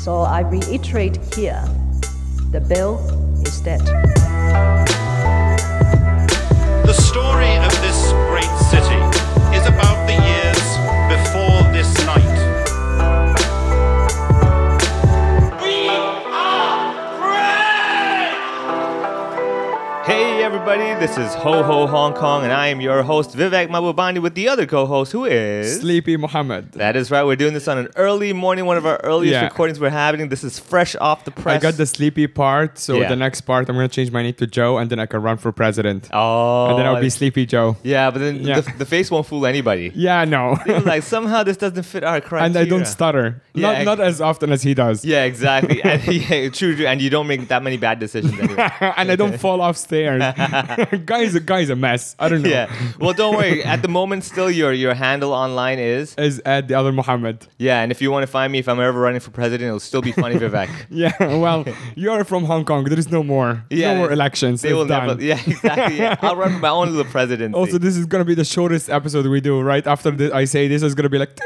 So I reiterate here the bill is dead. Everybody, this is Ho Ho Hong Kong, and I am your host Vivek Mahbubani with the other co-host who is Sleepy Muhammad. That is right. We're doing this on an early morning, one of our earliest Yeah. recordings we're having. This is fresh off the press. I got the sleepy part, so Yeah. the next part I'm gonna change my name to Joe, and then I can run for president. Oh, and then I'll be Sleepy Joe. Yeah, but then Yeah. The, the face won't fool anybody. Yeah, no. Like somehow this doesn't fit our criteria. and I don't stutter. Yeah, not not as often as he does. Yeah, exactly. and, yeah, true, true. And you don't make that many bad decisions anyway. and I don't fall off stairs. guy's a guy's a mess. I don't know. yeah. Well, don't worry. At the moment, still your your handle online is Is at the other Muhammad. yeah. And if you want to find me, if I'm ever running for president, it'll still be funny Vivek. Yeah, well, you're from Hong Kong. There is no more. Yeah, no more elections. They It's will done. never. Yeah, exactly. Yeah. I'll run for my own little presidency. Also, this is gonna be the shortest episode we do. Right after the, I say this is gonna be like,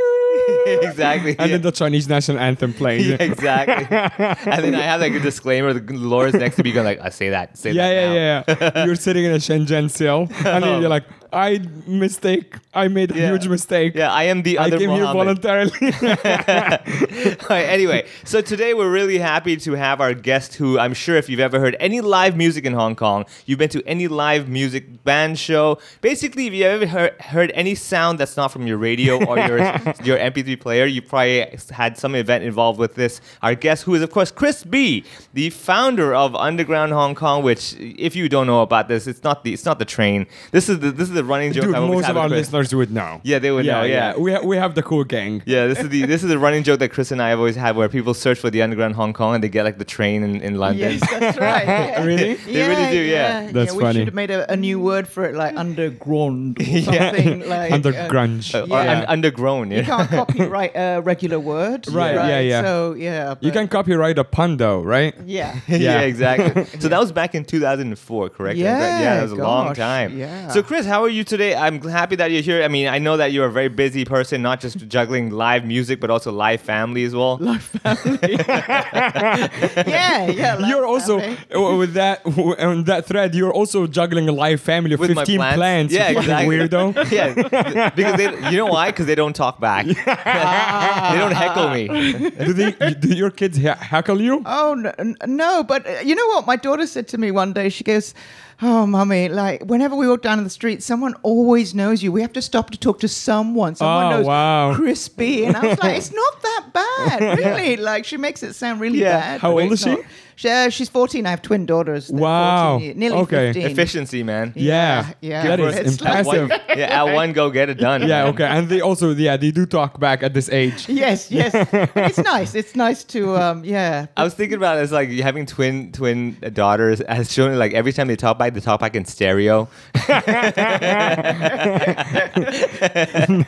exactly. and yeah. then the Chinese national anthem playing. Yeah, exactly. and then I have like a disclaimer. The lawyer's next to me going like, "I say that, say Yeah, that." now." yeah, yeah. You're sitting in a Shenzhen cell, and then oh. you're like, I mistake. I made a Yeah. huge mistake. Yeah, I am the I other came here voluntarily. Alright, anyway, so today we're really happy to have our guest who I'm sure if you've ever heard any live music in Hong Kong, you've been to any live music band show, basically if you ever heard, heard any sound that's not from your radio or your your MP3 player, you probably had some event involved with this. Our guest who is of course Chris B, the founder of Underground Hong Kong, which if you don't know about this, it's not the it's not the train. This is the this is the running joke Dude, I most of our Chris. listeners would know. Yeah, they would know, yeah. We, ha- we have the cool gang. Yeah, this is the this is the running joke that Chris and I have always had, where people search for the underground Hong Kong and they get like the train in, in London. Yes, that's right. Yeah. Really? They really do, yeah. That's we funny. should have made a, a new word for it, like underground or Yeah. something like Under uh. Uh, or Yeah. un- undergrown. You can't copyright a regular word, Right, yeah, yeah. So yeah, you can copyright a pun though, right? yeah. yeah, Yeah. exactly. So that was back in 2004, correct? Yeah, yeah, that was a long time. yeah. So, Chris, how are you today? I'm happy that you're here. I mean, I know that you're a very busy person, not just juggling live music, but also live family as well. Live family. yeah, yeah. like You're also family. uh, with that w- on that thread. You're also juggling a live family of With my 15 plants. plants. Yeah, exactly. weirdo. yeah, because they, you know why? Because they don't talk back. they don't heckle me. do, they, do your kids heckle you? Oh no, no, but uh, you know what? My daughter said to me one day. She goes, "Oh, mummy, like whenever we walk down in the street, someone always knows you. We have to stop to talk to someone. Someone Oh, knows wow. Crispy." And I was like, "It's not that bad, really. Like she makes it sound really Yeah. bad." How old is she? not. She, uh, she's 14. I have twin daughters. They're Wow. 14 nearly Okay. 15. Efficiency, man. Yeah, yeah. that is It's like- impressive. yeah, at one go, get it done. yeah, man. okay, and they also yeah they do talk back at this age. Yes, yes. But it's nice. It's nice to, um, yeah. I was thinking about it as like having twin twin daughters as children. Like every time they talk back, they talk back in stereo.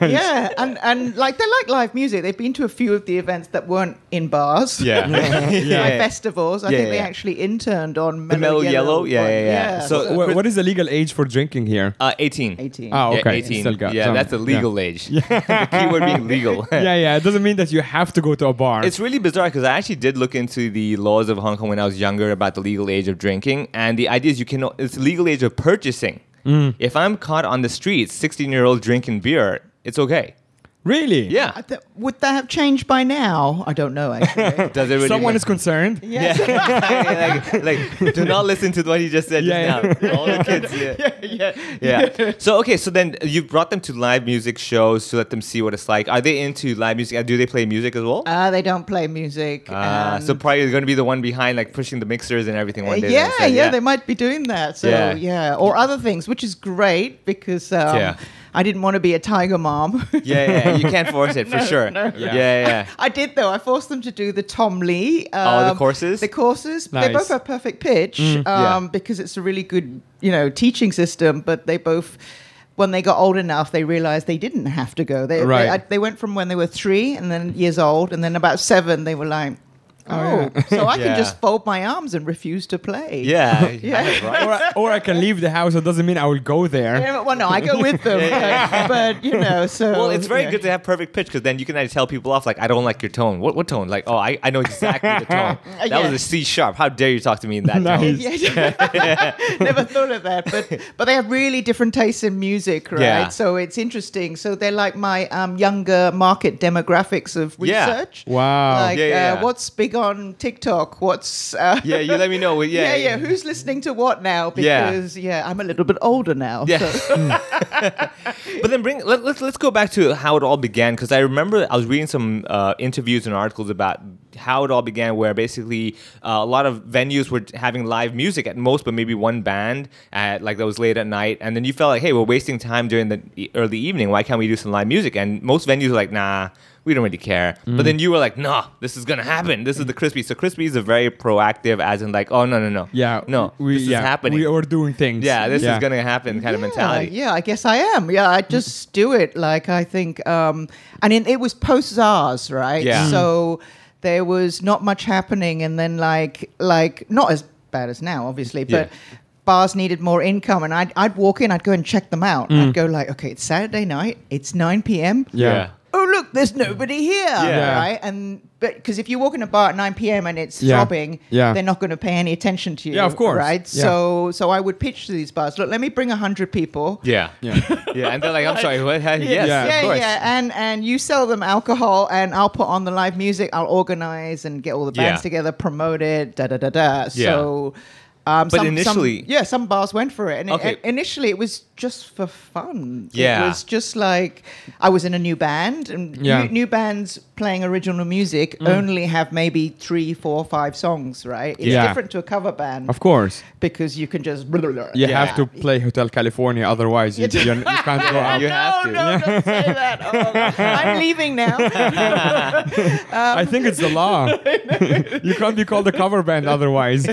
Yeah, and and like they like live music. They've been to a few of the events that weren't in bars. Yeah, like yeah. festivals. I Yeah, think they yeah. actually interned on The Mellow, Mellow Yellow? Yeah, one. yeah, yeah. So- So wha- what is the legal age for drinking here? Uh, 18. 18. Oh, Yeah, okay. 18. Still got yeah, some. that's the legal Yeah. age. the keyword being legal. yeah, yeah. It doesn't mean that you have to go to a bar. It's really bizarre because I actually did look into the laws of Hong Kong when I was younger about the legal age of drinking, and the idea is you can it's the legal age of purchasing. Mm. If I'm caught on the street, 16 year old drinking beer, it's okay. Really. Yeah. Th- would that have changed by now? I don't know actually. Does it really? Someone is concerned. yes. yeah, like, like, do not listen to what he just said Yeah, just now. All the kids. Yeah. yeah. yeah. So okay, so then you brought them to live music shows to let them see what it's like. Are they into live music? Uh, Do they play music as well? Uh, they don't play music. Ah, so and- probably going to be the one behind, like pushing the mixers and everything one day. yeah, then instead, yeah, they might be doing that. So Yeah. yeah, or other things, which is great because um, Yeah. I didn't want to be a tiger mom. yeah, yeah, you can't force it for sure. no. Yeah, yeah. yeah. I did though. I forced them to do the Tom Lee. Um, Oh, the courses? The courses. They both have perfect pitch um, Yeah. because it's a really good, you know, teaching system. But they both. When they got old enough, they realized they didn't have to go. They, Right. they, I- they went from when they were three and then years old, and then about seven, they were like, Oh, so I Yeah. can just fold my arms and refuse to play. Yeah, Yeah. right. or, I, or I can leave the house. It doesn't mean I will go there. Yeah, well, no, I go with them, but, but, you know, so Well, it's very yeah. good to have perfect pitch because then you can tell people off like, I don't like your tone. What what tone? Like, oh, I, I know exactly the tone. That Yeah. was a C sharp. How dare you talk to me in that Nice. tone? Yeah, never thought of that, but but they have really different tastes in music, right? Yeah. So it's interesting. So they're like my um, younger market demographics of Yeah. research. Wow. Like, Yeah, yeah, uh, yeah. what's big on TikTok? What's uh, Yeah, you let me know. Yeah, yeah, yeah, Who's listening to what now? Because yeah, I'm a little bit older now. Yeah. so- But then bring let, let's let's go back to how it all began because I remember I was reading some uh, interviews and articles about how it all began, where basically uh, a lot of venues were having live music at most, but maybe one band at like that was late at night, and then you felt like, hey, we're wasting time during the early evening. Why can't we do some live music? And most venues were like, nah. We don't really care, but then you were like, "No, this is gonna happen. This is the Crispy." So Crispies a very proactive, as in like, "Oh no, no, no, Yeah. no, we, this is happening. We are doing things. yeah, this Yeah. is gonna happen." Kind of mentality. Yeah, I guess I am. Yeah, I just do it. Like I think, um, and in, it was post SARS, right? Yeah. So there was not much happening, and then like like not as bad as now, obviously, but. Yeah. Bars needed more income, and I'd, I'd walk in, I'd go and check them out. Mm. I'd go like, okay, it's Saturday night, it's 9 p.m. Yeah. Look, there's nobody here, Yeah. right? And but because if you walk in a bar at 9 p.m. and it's Yeah. throbbing, Yeah. they're not going to pay any attention to you. Yeah, of course. right? Yeah. So so I would pitch to these bars. Look, let me bring hundred people. Yeah. Yeah. Yeah, and they're like, I'm sorry, what? Yes, Yeah. yeah, course. yeah, and and you sell them alcohol, and I'll put on the live music. I'll organize and get all the bands Yeah. together, promote it, da da da da. So, um, But some, initially- some, yeah, some bars went for it, and Okay. it, initially it was just for fun. Yeah. it was just like I was in a new band, and Yeah. new, new bands playing original music only have maybe three, four, five songs, right? It's Yeah. different to a cover band Of course. because you can just You Yeah. have to play Hotel California, otherwise you, you, you can't go out. You have no, to. no, don't say that. Oh, I'm leaving now. I think it's the law. you can't be called a cover band otherwise.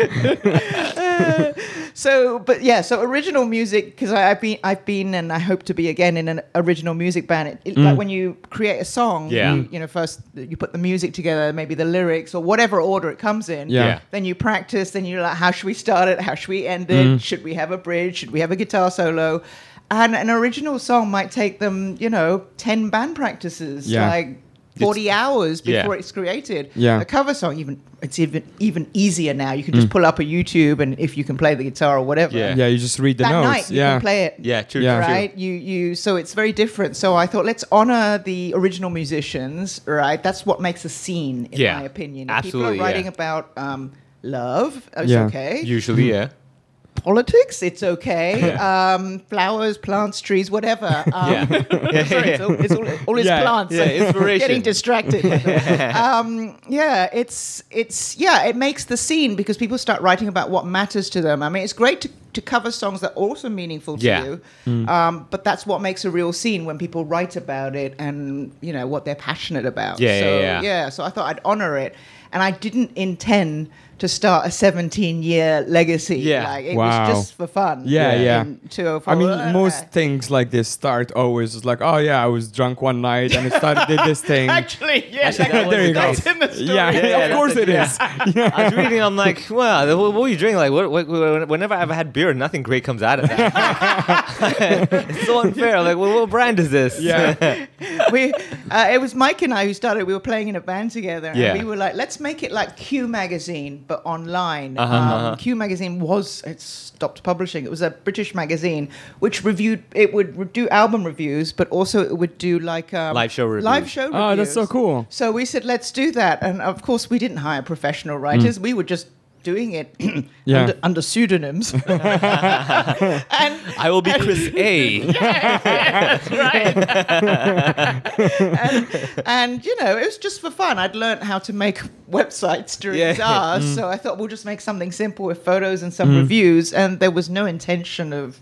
so, but yeah, so original music because I've been, I've been, and I hope to be again in an original music band. It, it- Like mm. when you create a song, Yeah. you, you know, first you put the music together, maybe the lyrics or whatever order it comes in. Yeah. Yeah. Then you practice. Then you're like, how should we start it? How should we end it? Mm. Should we have a bridge? Should we have a guitar solo? And an original song might take them, you know, ten band practices, Yeah. like. 40 hours Yeah. before it's created. Yeah. A cover song, even it's even even easier now. You can just pull up a YouTube, and if you can play the guitar or whatever, Yeah. yeah, you just read the that notes. night you yeah. can play it. Yeah, true, Yeah. true. Right, you you so it's very different. So I thought let's honor the original musicians. Right, that's what makes a scene, in Yeah, my opinion. If absolutely, people are writing yeah. about um, love, it's Yeah. okay. Usually, yeah. Politics, it's okay. Um, flowers, plants, trees, whatever. Um, Yeah. Yeah, Sorry, yeah. it's all, it's all, all is Yeah, plants. yeah, inspiration. Getting distracted. um, yeah, it's it's yeah, it makes the scene because people start writing about what matters to them. I mean, it's great to, to cover songs that are also meaningful to Yeah. you, um, but that's what makes a real scene when people write about it and you know what they're passionate about. Yeah, so, yeah, yeah. So I thought I'd honor it, and I didn't intend to start a 17 year legacy. Yeah. like, it Wow. was just for fun. Yeah, yeah. And to, I mean, uh, most things like this start always just like, oh yeah, I was drunk one night and I started did this thing. Actually, yes, Actually, that there you go. That's in the story. Yeah, Yeah, yeah, of course it is. that's is. I was reading, I'm like, wow, what, what were you drinking? Like, what, what, whenever I've had beer, nothing great comes out of that. it's so unfair. Like, well, what brand is this? Yeah. we uh, it was Mike and I who started. We were playing in a band together, Yeah. and we were like, let's make it like Q magazine, but online. Uh-huh, um, uh-huh. Q magazine was it stopped publishing. It was a British magazine which reviewed. It would re- do album reviews, but also it would do like um, Live show reviews. Live show. Oh, that's so cool. So we said, let's do that, and of course we didn't hire professional writers. We were just doing it Yeah. under, under pseudonyms. and I will be Chris A. that's right. and, and you know, it was just for fun. I'd learned how to make websites during Yeah. SARS, mm. so I thought we'll just make something simple with photos and some mm. reviews. And there was no intention of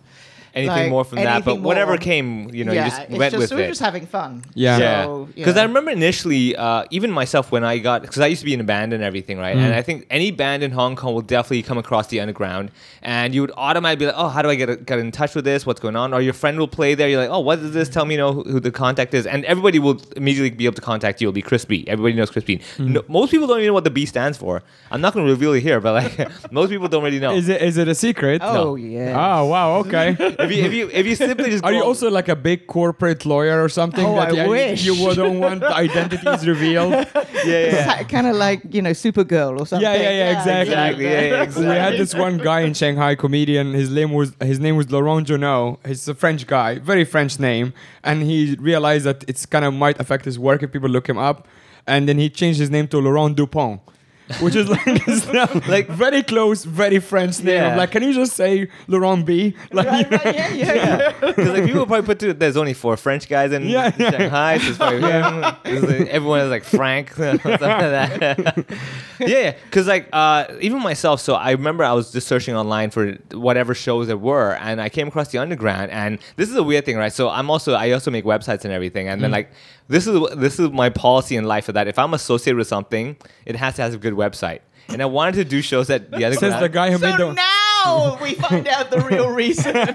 anything Like, more from that. But anything whatever came, you know, yeah, you just went just, with we it. were just having fun. Yeah. Yeah, So, because I remember initially, uh, even myself when I got, because I used to be in a band and everything, right? Mm. And I think any band in Hong Kong will definitely come across the underground, and you would automatically be like, "Oh, how do I get get in touch with this? What's going on?" Or your friend will play there. You're like, "Oh, what is this? Tell me, you know, who, who the contact is." And everybody will immediately be able to contact you. It'll be Crispy. Everybody knows Crispy. Mm. No, most people don't even know what the B stands for. I'm not going to reveal it here, but like most people don't really know. Is it is it a secret? Oh yeah. Oh wow. Okay. if you if you if you simply just Are you also like a big corporate lawyer or something? Oh, that I you, wish. you wouldn't want identities revealed. yeah yeah. kind of like you know Supergirl or something. Yeah, yeah, yeah, exactly. Exactly, yeah, yeah, exactly. We had this one guy in Shanghai, comedian. His name was his name was Laurent Junot. He's a French guy, very French name, and he realized that it's kind of might affect his work if people look him up, and then he changed his name to Laurent Dupont. Which is like, it's not- like very close, very French name. Yeah. Like, can you just say Laurent B? Like, Right, right, yeah, yeah, yeah. Because like people probably put two, there's only four French guys in Yeah, yeah. Shanghai. So it's probably him. There's, like, everyone is like Frank. something like that. yeah, because like uh, even myself. So I remember I was just searching online for whatever shows there were, and I came across the Underground. And this is a weird thing, right? So I'm also I also make websites and everything, and then like this is this is my policy in life that if I'm associated with something, it has to have a good website. And I wanted to do shows that the other says the guy who So made the. now we find out the real reason.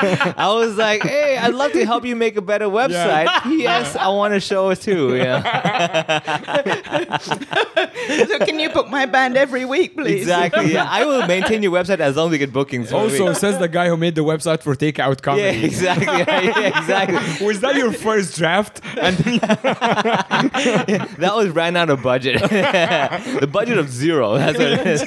I was like, hey, I'd love to help you make a better website. Yes, I want to show it too. Yeah, so can you book my band every week, please? exactly. Yeah, I will maintain your website as long as we get bookings. Also, me. says the guy who made the website for Takeout yeah, Comedy. exactly. Yeah, exactly. Was that your first draft? And then That was ran out of budget. the budget of zero. That's what it is.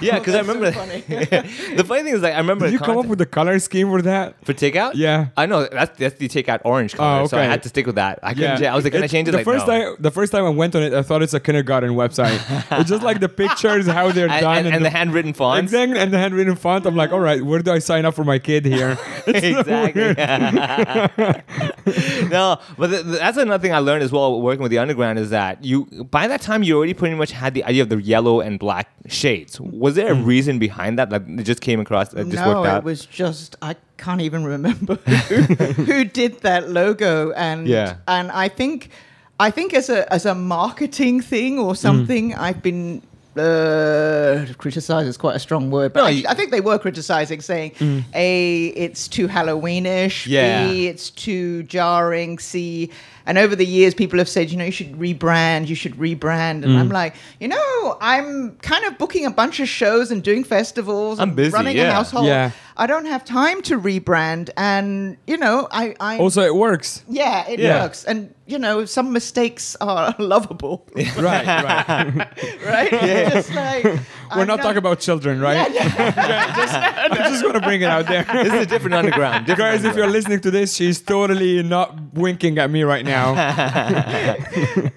Yeah, because I That's so remember. funny. the funny thing is, like, I remember did you come up with the color scheme for that? for takeout. Yeah. I know that's that's the takeout orange oh, color, Oh, so I had to stick with that. I couldn't. cha- I was like, can I It- change it? The like, first no. time, the first time I went on it, I thought it's a kindergarten website. it's just like the pictures, how they're and, done, and, and the handwritten fonts. exactly, and the handwritten font. I'm like, all right, where do I sign up for my kid here? exactly. no, but th- th- that's another thing I learned as well working with the underground is that you by that time you already pretty much had the idea of the yellow and black Was there a reason behind that? Like it just came across, it just no, worked out. it was just I can't even remember who, who did that logo, and Yeah. and I think I think as a as a marketing thing Mm. or something, I've been. Uh, criticize is quite a strong word, but No, I, I think they were criticizing, saying a it's too Halloweenish, Yeah. b it's too jarring, c and over the years people have said you know you should rebrand, you should rebrand, and I'm mm. like you know I'm kind of booking a bunch of shows and doing festivals, I'm busy, running a yeah. household. Yeah. I don't have time to rebrand, and you know, I, I also, it works. yeah, it Yeah. works, and you know, some mistakes are lovable, right, right. right? Just like We're not talking about children, right? Yeah. just, I'm just gonna bring it out there. this is a different underground. Different Guys, if you're listening to this, she's totally not winking at me right now.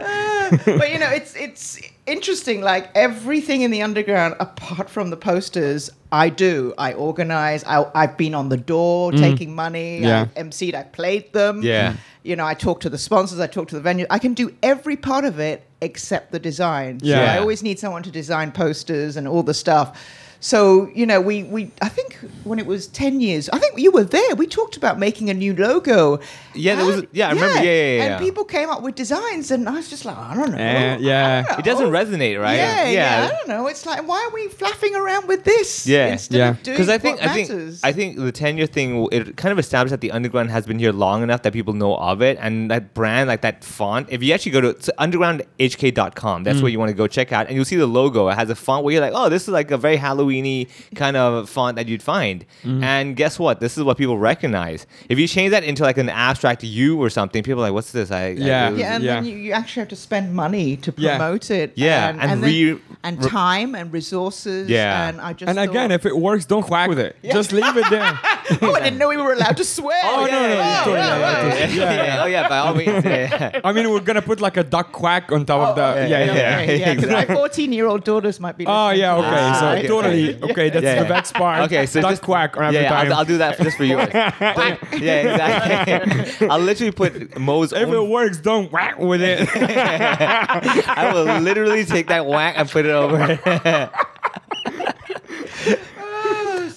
but you know, it's it's interesting. Like everything in the underground, apart from the posters, I do. I organize. I, I've been on the door taking money. Mm. Yeah. I emceed. I played them. Yeah. You know, I talk to the sponsors. I talk to the venue. I can do every part of it except the design. So Yeah. I always need someone to design posters and all the stuff. So you know, we we I think when it was ten years, I think you were there. We talked about making a new logo. Yeah, there was- And- yeah, I remember. Yeah, yeah, yeah, And people came up with designs, and I was just like, I don't know. Eh, yeah. Don't it doesn't resonate, right? Yeah, yeah, I don't know. It's like, why are we flapping around with this? Yeah. instead Yeah. Because I think I think? I think the tenure thing it kind of established that the underground has been here long enough that people know of it and that brand like that font. If you actually go to it's undergroundhk.com, that's where you want to go check out, and you'll see the logo. It has a font where you're like, oh, this is like a very Halloweeny kind of font that you'd find. And guess what? This is what people recognize. If you change that into like an abstract U or something, people are like, what's this? I, I- Yeah. yeah, and then you, you actually have to spend money to Yeah. promote it. Yeah, and and and, re- then, and time and resources. Yeah. and I just And again, if it works, don't quack with it. Just leave it there. oh, I didn't know we were allowed to swear. Oh, no, no, yeah, totally, yeah, yeah, yeah, yeah, yeah, Oh yeah, by all means. Yeah. I mean, we're gonna put like a duck quack on top of the. okay, Yeah, yeah, okay, yeah. yeah, because my 14 year old daughters might be. Oh yeah, okay. this. so Ah, okay. totally okay. That's Yeah, the best part. Okay, so duck just quack on yeah, time. I'll, I'll do that for, just for you. Yeah, exactly. I'll literally put Mo's if it works, don't whack with it. I will literally take that whack and put it over.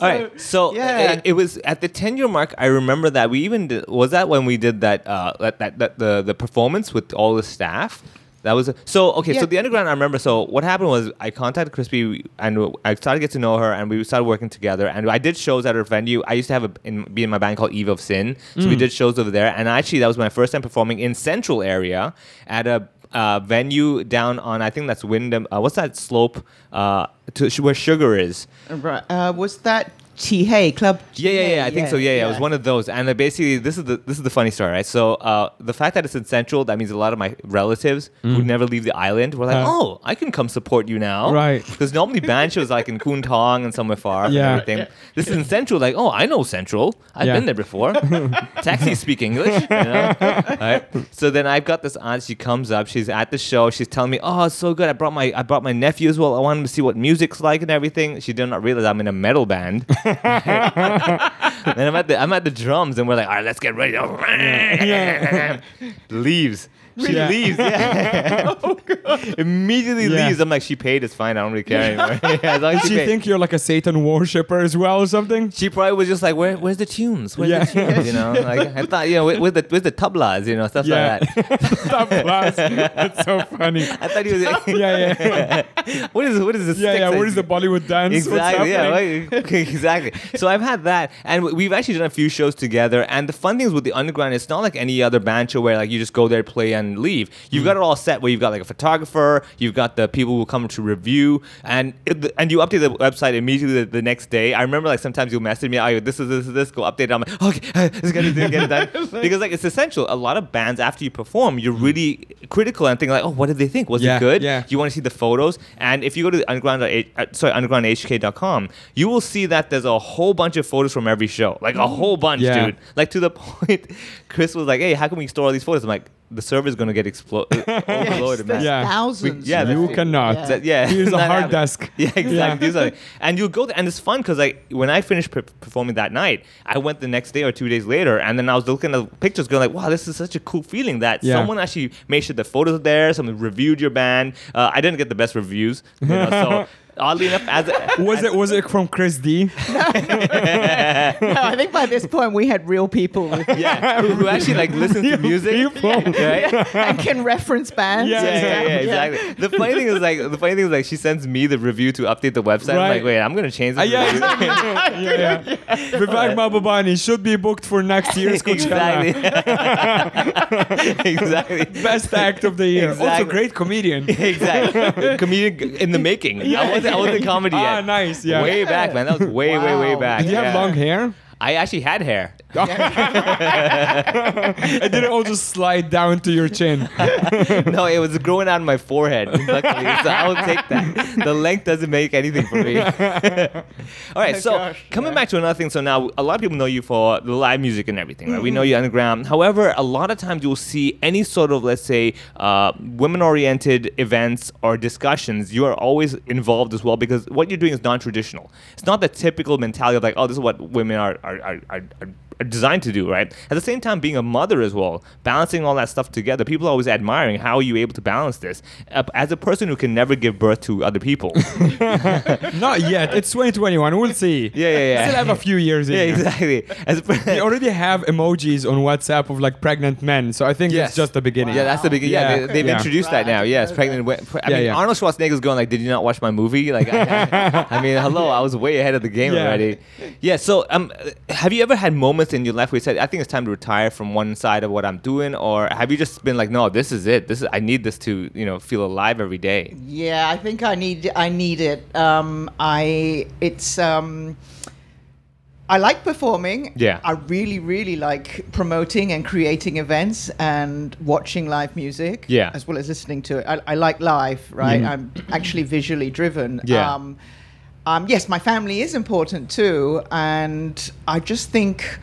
All right, so yeah. it, it was at the ten year mark. I remember that we even did, was that when we did that uh that, that, that the the performance with all the staff. That was a, so okay. So the underground, I remember. So what happened was I contacted Crispy and I started to get to know her, and we started working together. And I did shows at her venue. I used to have a in, be in my band called Eve of Sin, so we did shows over there. And actually, that was my first time performing in Central area at a uh, venue down on I think that's Wyndham. Uh, what's that slope uh, to where Sugar is? Right. Uh, was that T Hay Club? Yeah, yeah, yeah. I think so. Yeah, yeah. It was one of those. And uh, basically, this is the this is the funny story, right? So uh, the fact that it's in Central, that means a lot of my relatives who never leave the island were like, Uh. "Oh, I can come support you now." Right. Because normally band shows like in Kuntong Tong and somewhere far Yeah. and everything. This is in Central. Like, oh, I know Central. I've Yeah. been there before. Taxi speak English. You know? right? So then I've got this aunt. She comes up. She's at the show. She's telling me, "Oh, it's so good. I brought my I brought my nephew as well. I want him to see what music's like and everything." She did not realize I'm in a metal band. And I'm at the I'm at the drums, and we're like, "All right, let's get ready." To leaves. She Yeah. Oh, leaves. Yeah. Immediately Yeah. leaves. I'm like, she paid. It's fine. I don't really care anymore. Yeah, as long as Does she she think you're like a Satan worshipper as well or something? She probably was just like, Where, where's the tunes? Where's Yeah. the tunes? You know, like I thought, you know, with, the with the tablas, you know, stuff Yeah. like that. Top class. That's so funny. I thought he was. Yeah, yeah, what is what is this? yeah, yeah. What is the Bollywood dance? What's Exactly. Yeah. right, exactly. So I've had that, and we- we've actually done a few shows together. And the fun thing is with the underground, it's not like any other band show where like you just go there, play, and leave. You've hmm. got it all set where you've got like a photographer, you've got the people who come to review, and it- and you update the website immediately the, the next day. I remember like sometimes you'll message me, "Oh, this is this is this." Go update. it. I'm like, okay, this is gonna get it done because like it's essential. A lot of bands after you perform, you're hmm. really critical and thinking like, "Oh, what did they think? Was Yeah, it good?" yeah. You want to see the photos, and if you go to underground, uh, sorry, undergroundhk.com, you will see that there's a whole bunch of photos from every show, like a hmm. whole bunch, Yeah. dude. Like to the point, Chris was like, "Hey, how can we store all these photos?" I'm like, "The server's gonna get explo- overloaded, man." Yeah. thousands. Yeah, you it. cannot. Yeah. That- yeah, Here's a hard happened. desk. Yeah, exactly. Yeah. Do. And you'll go there, and it's fun because like when I finished per- performing that night, I went the next day or two days later, and then I was looking at the pictures, going like, "Wow, this is such a cool feeling that Yeah. someone actually made sure the photos are there, someone reviewed your band." Uh, I didn't get the best reviews, you know, so. Oddly enough, as a, Was it was it from Chris D? No, I think by this point we had real people yeah, who, who actually like listen to music, people. right? and can reference bands. Yeah, yeah, and yeah, stuff. yeah, exactly. The funny thing is like the funny thing is like she sends me the review to update the website. I'm like, wait, I'm gonna change Uh, this. yeah, review. exactly. yeah, yeah. Vivek Mahbubani should be booked for next year's Coachella. exactly. exactly. Best act of the year. Also, Exactly. great comedian. exactly. Comedian in the making. I wasn't, comedy Ah, yet. nice. Yeah. Way back, man. That was way, way, way back. Did you have Yeah. long hair? I actually had hair. And did it all just slide down to your chin? no, it was growing out of my forehead. Luckily, so I will take that. The length doesn't make anything for me. All right, so gosh, coming yeah. back to another thing. So now a lot of people know you for the live music and everything, right? We know you underground. However, a lot of times you'll see any sort of, let's say, uh, women-oriented events or discussions. You are always involved as well because what you're doing is non-traditional. It's not the typical mentality of like, oh, this is what women are are, are, are are designed to do, right? At the same time, being a mother as well, balancing all that stuff together. People are always admiring how are you able to balance this. Uh, as a person who can never give birth to other people. Not yet. It's 2021. We'll see. Yeah, yeah, yeah. Still have a few years yeah, here. exactly. As a per- We already have emojis on WhatsApp of like pregnant men, so I think Yes. it's just the beginning. Yeah, that's the beginning. Yeah, Yeah. they, they've Yeah. introduced that now. Yes, pregnant. wo- pre- I Yeah, mean, yeah. Arnold Schwarzenegger's going like, "Did you not watch my movie?" Like, I, I mean, hello, I was way ahead of the game Yeah. already. Yeah. So, um, have you ever had moments in your life where you said, "I think it's time to retire from one side of what I'm doing," or have you just been like, "No, this is it. This is I need this to you know feel alive every day." Yeah, I think I need I need it. Um, I it's um, I like performing. Yeah. I really really like promoting and creating events and watching live music. Yeah. as well as listening to it. I, I like live, right? I'm actually visually driven. Yeah. Um, um, yes, my family is important too, and I just think.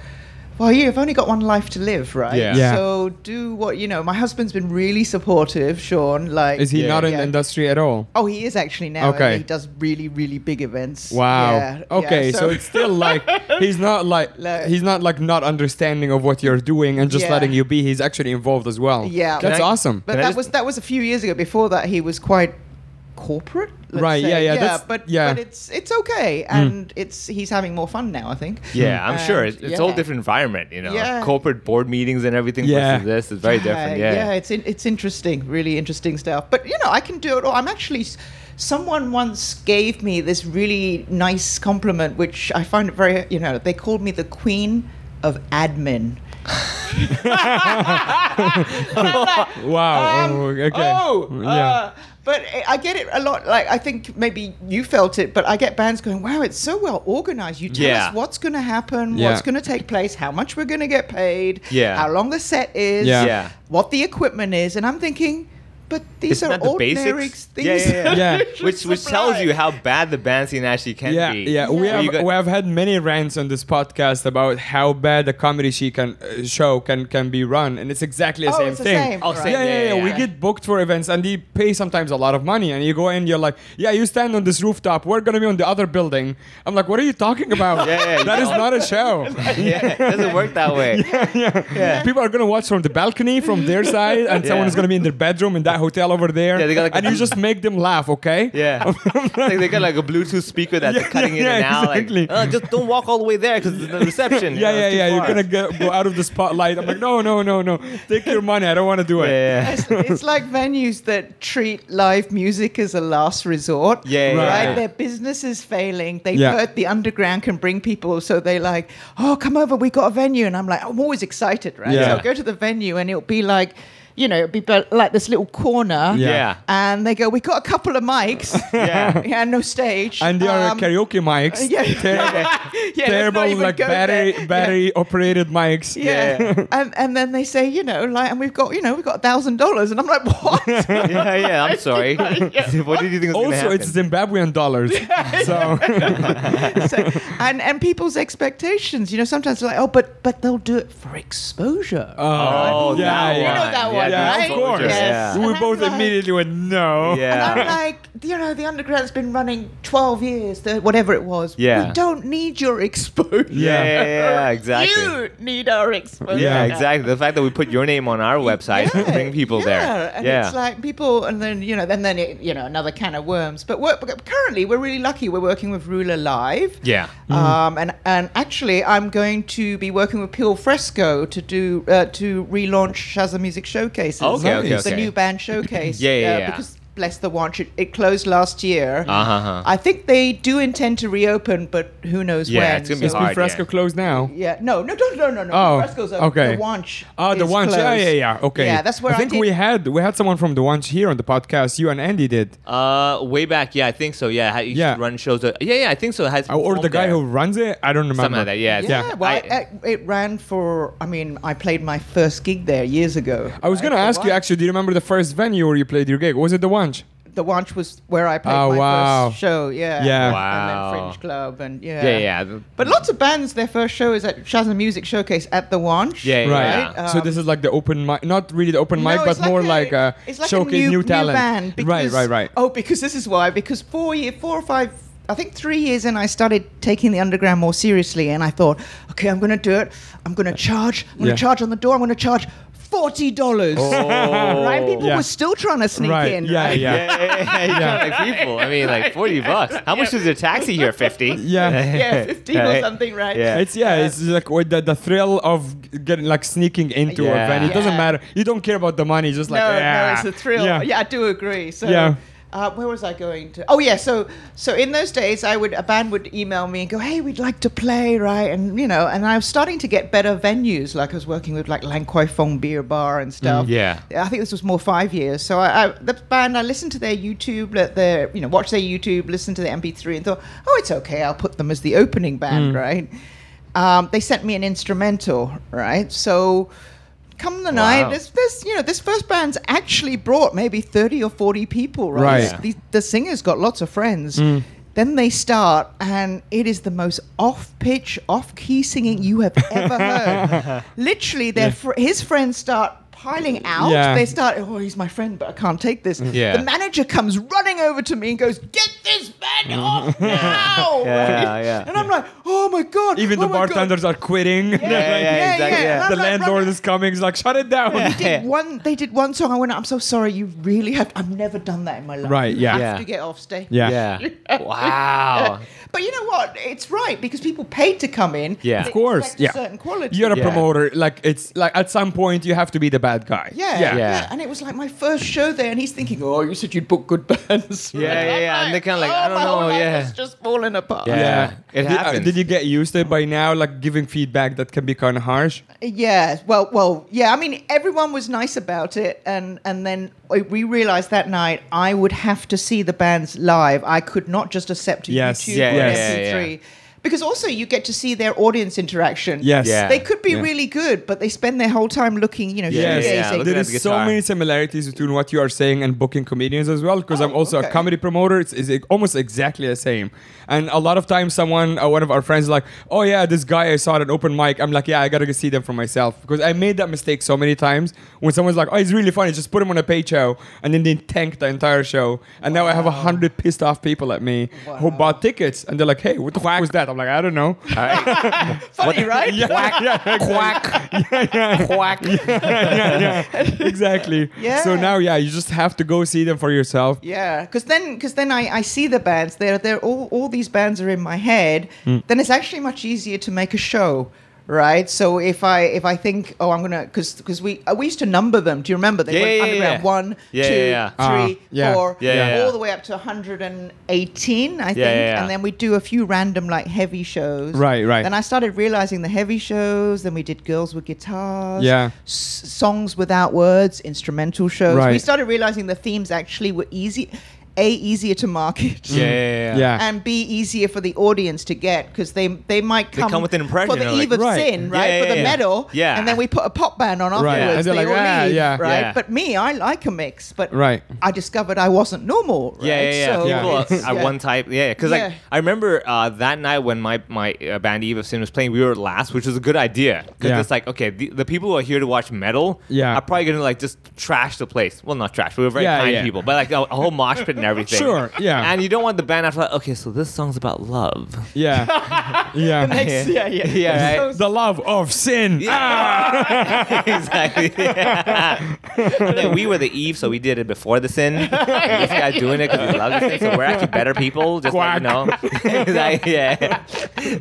Well, you've only got one life to live, right? Yeah. Yeah. So do what you know. My husband's been really supportive, Sean. Like, Is he Yeah. not in Yeah. the industry at all? Oh, he is actually now. Okay. and He does really, really big events. Wow. Yeah, okay, yeah, so, it's still like he's not like Like- he's not like not understanding of what you're doing and just Yeah. letting you be. He's actually involved as well. Yeah. that's I- awesome. But that was that was a few years ago. Before that, he was quite corporate. Let's Right, say. yeah, yeah, that's- but yeah. but it's it's okay, and it's he's having more fun now. I think. Yeah, I'm sure And, it's, it's a whole yeah. different environment. You know, Yeah. corporate board meetings and everything Yeah. versus this is very different. Yeah. yeah, it's in, it's interesting, really interesting stuff. But you know, I can do it all. I'm actually. s- Someone once gave me this really nice compliment, which I find it very. You know, they called me the queen of admin. And I'm like, Wow. um, oh, okay. Oh, yeah. uh, but I- get it a lot. Like I think maybe you felt it, but I get bands going, "Wow, it's so well organized. You tell Yeah. us what's going to happen, Yeah. what's going to take place, how much we're going to get paid, Yeah. how long the set is. Yeah. what the equipment is." And I'm thinking, but these Isn't are that the ordinary basics? things. Yeah, yeah, yeah. Yeah. which which tells you how bad the band scene actually can yeah, be. yeah, We have got- we have had many rants on this podcast about how bad a comedy she can uh, show can can be run, and it's exactly the Oh, same it's the thing. same, Oh, right. same, yeah, yeah, yeah, We yeah. get booked for events, and they pay sometimes a lot of money, and you go in, you're like, yeah, you stand on this rooftop. We're gonna be on the other building. I'm like, what are you talking about? Yeah, yeah, that you is know. not a show. yeah, it doesn't work that way. yeah. People are gonna watch from the balcony from their side, and Yeah. someone is gonna be in their bedroom in that hotel over there. Yeah, they got like and a- you just make them laugh, okay? Yeah, like they got like a Bluetooth speaker that's Yeah, cutting in yeah, and out. exactly. Like, uh, just don't walk all the way there because the reception. Yeah, you know, yeah, it's too yeah. You're gonna go, go out of the spotlight. I'm like, no, no, no, no. Take your money. I don't want to do it. Yeah, yeah. it's, it's like venues that treat live music as a last resort. Yeah, yeah, right. yeah. Their business is failing. They've Yeah. heard the underground can bring people, so they like, oh, come over, we got a venue, and I'm like, I'm always excited, right? Yeah. So I go to the venue, and it'll be like. You know, it'll be be- like this little corner, Yeah. Yeah. and they go, "We got a couple of mics, Yeah. yeah, no stage, And they are Um, karaoke mics. yeah, Terrible, yeah, terrible like go battery there. battery operated mics. Yeah, and and then they say, you know, like, and we've got, you know, we've got a thousand dollars, and I'm like, what? yeah, yeah. I'm sorry. what did you think was Also, it's Zimbabwean dollars. so so, and and people's expectations, you know, sometimes they're like, oh, but but they'll do it for exposure. oh, yeah, that yeah. one. You know that one, yeah, right? of course. Yes. Yes. We And I'm both like- immediately went no. and I'm like, you know, the underground's been running 12 years, the, whatever it was. Yeah. We don't need your exposure. Yeah, yeah, yeah, exactly. You need our exposure. Yeah, Yeah. exactly. The fact that we put your name on our website Yeah, bring people yeah, there. And yeah. it's like people, and then you know, then then it, you know, another can of worms. But we're, currently, we're really lucky. We're working with Ruler Live. yeah. Um, and and actually, I'm going to be working with Peel Fresco to do uh, to relaunch Shazam Music Showcases. Okay, okay, the okay. new band showcase. Yeah, yeah, yeah. Because bless the Wanch, it, it closed last year. Uh-huh. I think they do intend to reopen, but who knows Yeah, when? it's gonna be Is hard. P Fresco yeah. closed now? Yeah, no, no, no, no, no, no. Oh, Fresco's open. okay. The Wanch. Oh, the is one. Yeah, closed. yeah, yeah. Okay. Yeah, that's where I I think did- we had we had someone from the one here on the podcast. You and Andy did, Uh, way back, yeah, I think so. Yeah, how you Yeah. should run shows. That, yeah, yeah, I think so. It has or, or the performed guy there. who runs it. I don't remember. something like that. Yeah, Yeah, it's- well, I- I, it ran for. I mean, I played my first gig there years ago. I was gonna ask you actually. Do you remember the first venue where you played your gig? Was it the one? The Wanch was where I played Oh, my wow. first show. Yeah. Yeah. And Wow. then Fringe Club and yeah. yeah, yeah, But lots of bands, their first show is at Shazam Music Showcase at the Wanch. Yeah, yeah, Right. yeah. so this is like the open mic, not really the open No, mic, but it's more a- like a it's like showcase a new, new talent. band right, because- right, right. Oh, because this is why. Because four year, four or five, I think three years in, I started taking the underground more seriously, and I thought, okay, I'm going to do it. I'm going to charge. I'm going Yeah. to charge on the door. I'm going to charge. Forty dollars, oh. right? People Yeah. were still trying to sneak Right, in. yeah, right? yeah. yeah, yeah, yeah, Yeah. like people. I mean, like forty bucks. How much is a taxi here? Fifty. Yeah. yeah, fifteen or something, right? Yeah. It's yeah, it's like with the, the thrill of getting like sneaking into Yeah. a venue. It doesn't matter. You don't care about the money. Just like no, yeah. no, it's a thrill. Yeah. Yeah, I do agree. So, Yeah. Uh, where was I going to? Oh, yeah. So, so in those days, I would a band would email me and go, "Hey, we'd like to play, right?" And you know, and I was starting to get better venues. Like I was working with like Lan Kwai Fong Beer Bar and stuff. yeah. I think this was more five years. So I, I the band, I listened to their YouTube, their you know, watch their YouTube, listen to the MP3, and thought, "Oh, it's okay. I'll put them as the opening band, right?" Um, they sent me an instrumental, right? So come the Wow. night, this this you know this first band's actually brought maybe thirty or forty people, right? Right. It's- The, the singer's got lots of friends. Mm. Then they start, and it is the most off-pitch, off-key singing you have ever heard. Literally, their fr- his friends start piling out. Yeah. They start, oh, he's my friend, but I can't take this. Mm, yeah. The manager comes running over to me and goes, "Get this band band mm. off now. Yeah, right? yeah. And I'm like, oh my god. Even oh the my God. bartenders are quitting. Yeah, yeah, yeah, exactly, yeah. The like, landlord "Right, is coming. He's like, shut it down. They did one. They did one song. I went. I'm so sorry. You really have. I've never done that in my life. Right, You yeah. have Yeah. to get off stage. Yeah. Yeah. Wow. But you know what? It's right because people paid to come in. Yeah. Of course, expect a yeah. certain quality. You're a Yeah. promoter. Like it's like at some point you have to be the bad guy. Yeah, Yeah. yeah, Yeah. And it was like my first show there, and he's thinking, "Oh, you said you'd book good bands." Yeah, yeah, I'm yeah. And they're kinda like, "Oh, I don't my know, whole life yeah. is just falling apart. Yeah. Yeah. It did, uh, did you get used to it by now? Like giving feedback that can be kind of harsh. Yeah, well, well, yeah. I mean, everyone was nice about it, and and then we realized that night I would have to see the bands live. I could not just accept a Yes, YouTube yeah, yeah, an yeah, MP3. Yeah. Because also you get to see their audience interaction. Yes. Yeah. They could be Yeah. really good, but they spend their whole time looking, you know, Yeah, Yes, yeah, yeah. Looking there the so many similarities between what you are saying and booking comedians as well. Because I'm Oh, also okay. a comedy promoter. It's, it's almost exactly the same. And a lot of times, someone, uh, one of our friends, is like, "Oh yeah, this guy I saw at an open mic." I'm like, "Yeah, I gotta go see them for myself." Because I made that mistake so many times. When someone's like, "Oh, he's really funny," just put him on a paid show, and then they tank the entire show. And now I have a hundred pissed off people at me who bought tickets, and they're like, "Hey, what the fuck was that?" I'm like, "I don't know." Funny, right? yeah, quack, quack, yeah, yeah, exactly. Yeah. So now, yeah, you just have to go see them for yourself. Yeah, because then, because then I, I see the bands. They're they're all all these bands are in my head. Hmm. Then it's actually much easier to make a show, right? So if I if I think, oh, I'm gonna because because we uh, we used to number them. Do you remember? They Yeah, went yeah, yeah, underground yeah. one, Yeah, two, yeah, yeah. Ah, three, yeah. four, Yeah, yeah, yeah. all the way up to 118, I think. yeah, yeah. And then we do a few random like heavy shows. Right, right. Then I started realizing the heavy shows. Then we did girls with guitars. Yeah. s- songs without words, instrumental shows. We Right. started realizing the themes actually were easy, a easier to market. Yeah, yeah, yeah. Yeah. And b easier for the audience to get because they they might They come, come with an impression, for the they're like, eve of Right. sin, right? Yeah, for the yeah. metal, Yeah. and then we put a pop band on Right. afterwards. And they're they like, all "Ah, leave, yeah." right? Yeah. But me, I like a mix, but Right. I discovered I wasn't normal. Right? Yeah, yeah, yeah. So, People it's- are yeah. one type. Yeah, because Yeah. like I remember uh, that night when my my uh, band Eve of Sin was playing, we were last, which was a good idea because Yeah. it's like okay, the, the people who are here to watch metal, Yeah. are probably gonna like just trash the place. Well, not trash. We were very Yeah, kind yeah. people, but like a, a whole mosh pit and everything. Sure, yeah. And you don't want the band after like, okay, so this song's about love. Yeah. yeah. Next- yeah, yeah, Yeah, right. the love of sin. Yeah. Ah. exactly. And then we were the Eve, so we did it before the sin. This guy doing it because he loves the sin. So we're actually better people. Just like, you know. Exactly, yeah.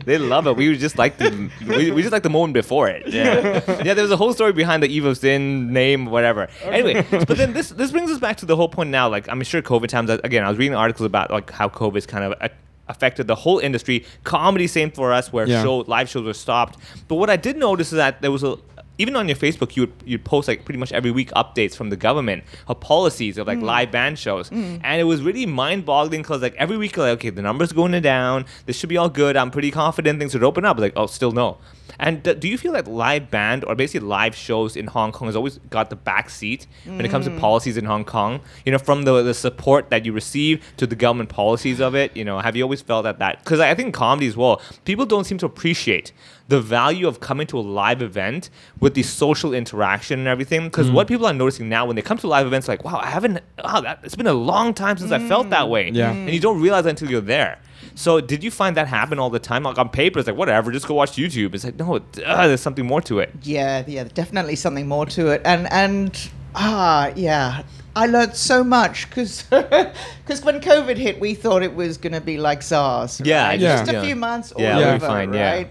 They love it. We just like the we, we just like the moment before it. Yeah. Yeah. There was a whole story behind the Eve of Sin name, whatever. Anyway, but then this this brings us back to the whole point now. Like I'm sure COVID times. Again, I was reading articles about like how COVID's kind of. uh affected the whole industry comedy same for us where Yeah. show live shows were stopped but what i did notice is that there was a even on your Facebook, you would you'd post like pretty much every week updates from the government of policies of like mm. live band shows, mm. and it was really mind-boggling because like every week, like okay, the numbers going down, this should be all good. I'm pretty confident things would open up. Like oh, still no. And d- do you feel like live band or basically live shows in Hong Kong has always got the back seat when it comes to mm. policies in Hong Kong? You know, from the the support that you receive to the government policies of it. You know, have you always felt that that? Because I think comedy as well, people don't seem to appreciate the value of coming to a live event with the social interaction and everything. Because what people are noticing now when they come to live events, like, wow, I haven't, wow, that, it's been a long time since I felt that way. Yeah. And you don't realize until you're there. So did you find that happen all the time? Like on paper, it's like, whatever, just go watch YouTube. It's like, no, uh, there's something more to it. Yeah, yeah, definitely something more to it. And and ah, yeah, I learned so much because because when COVID hit, we thought it was going to be like SARS. Yeah, right? yeah. just a Yeah. few months all Yeah, over, fine, yeah.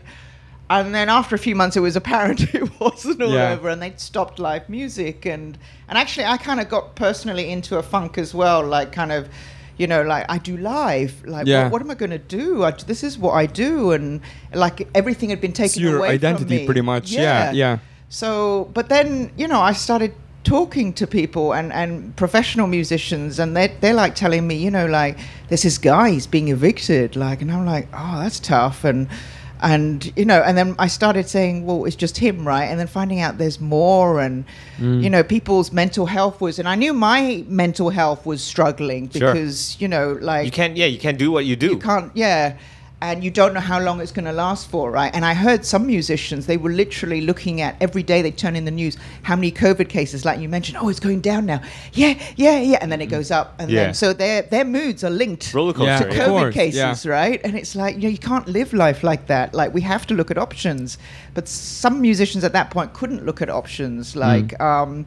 And then after a few months, it was apparent it wasn't all Yeah. over, and they'd stopped live music. And and actually, I kind of got personally into a funk as well, like kind of. You know, like I do live. Like, Yeah. what, what am I going to do? I, this is what I do, and like everything had been taken your away from identity me. pretty much. Yeah, yeah. So, but then you know, I started talking to people and, and professional musicians, and they they're like telling me, you know, like there's this guy he's being evicted, like, and I'm like, oh, that's tough, and and you know, and then I started saying, well, it's just him, right? And then finding out there's more, and Mm. you know, people's mental health was, and I knew my mental health was struggling Sure. because you know, like You can't, yeah, you can't do what you do. you can't, yeah. And you don't know how long it's going to last for, right? And I heard some musicians, they were literally looking at every day they turn in the news how many COVID cases, like you mentioned, oh, it's going down now. Yeah, yeah, yeah. And then it goes up. And Yeah. then so their, their moods are linked Roller Yeah, coaster. to of COVID cases, yeah. right? And it's like, you know, you can't live life like that. Like, we have to look at options. But some musicians at that point couldn't look at options. Like, um,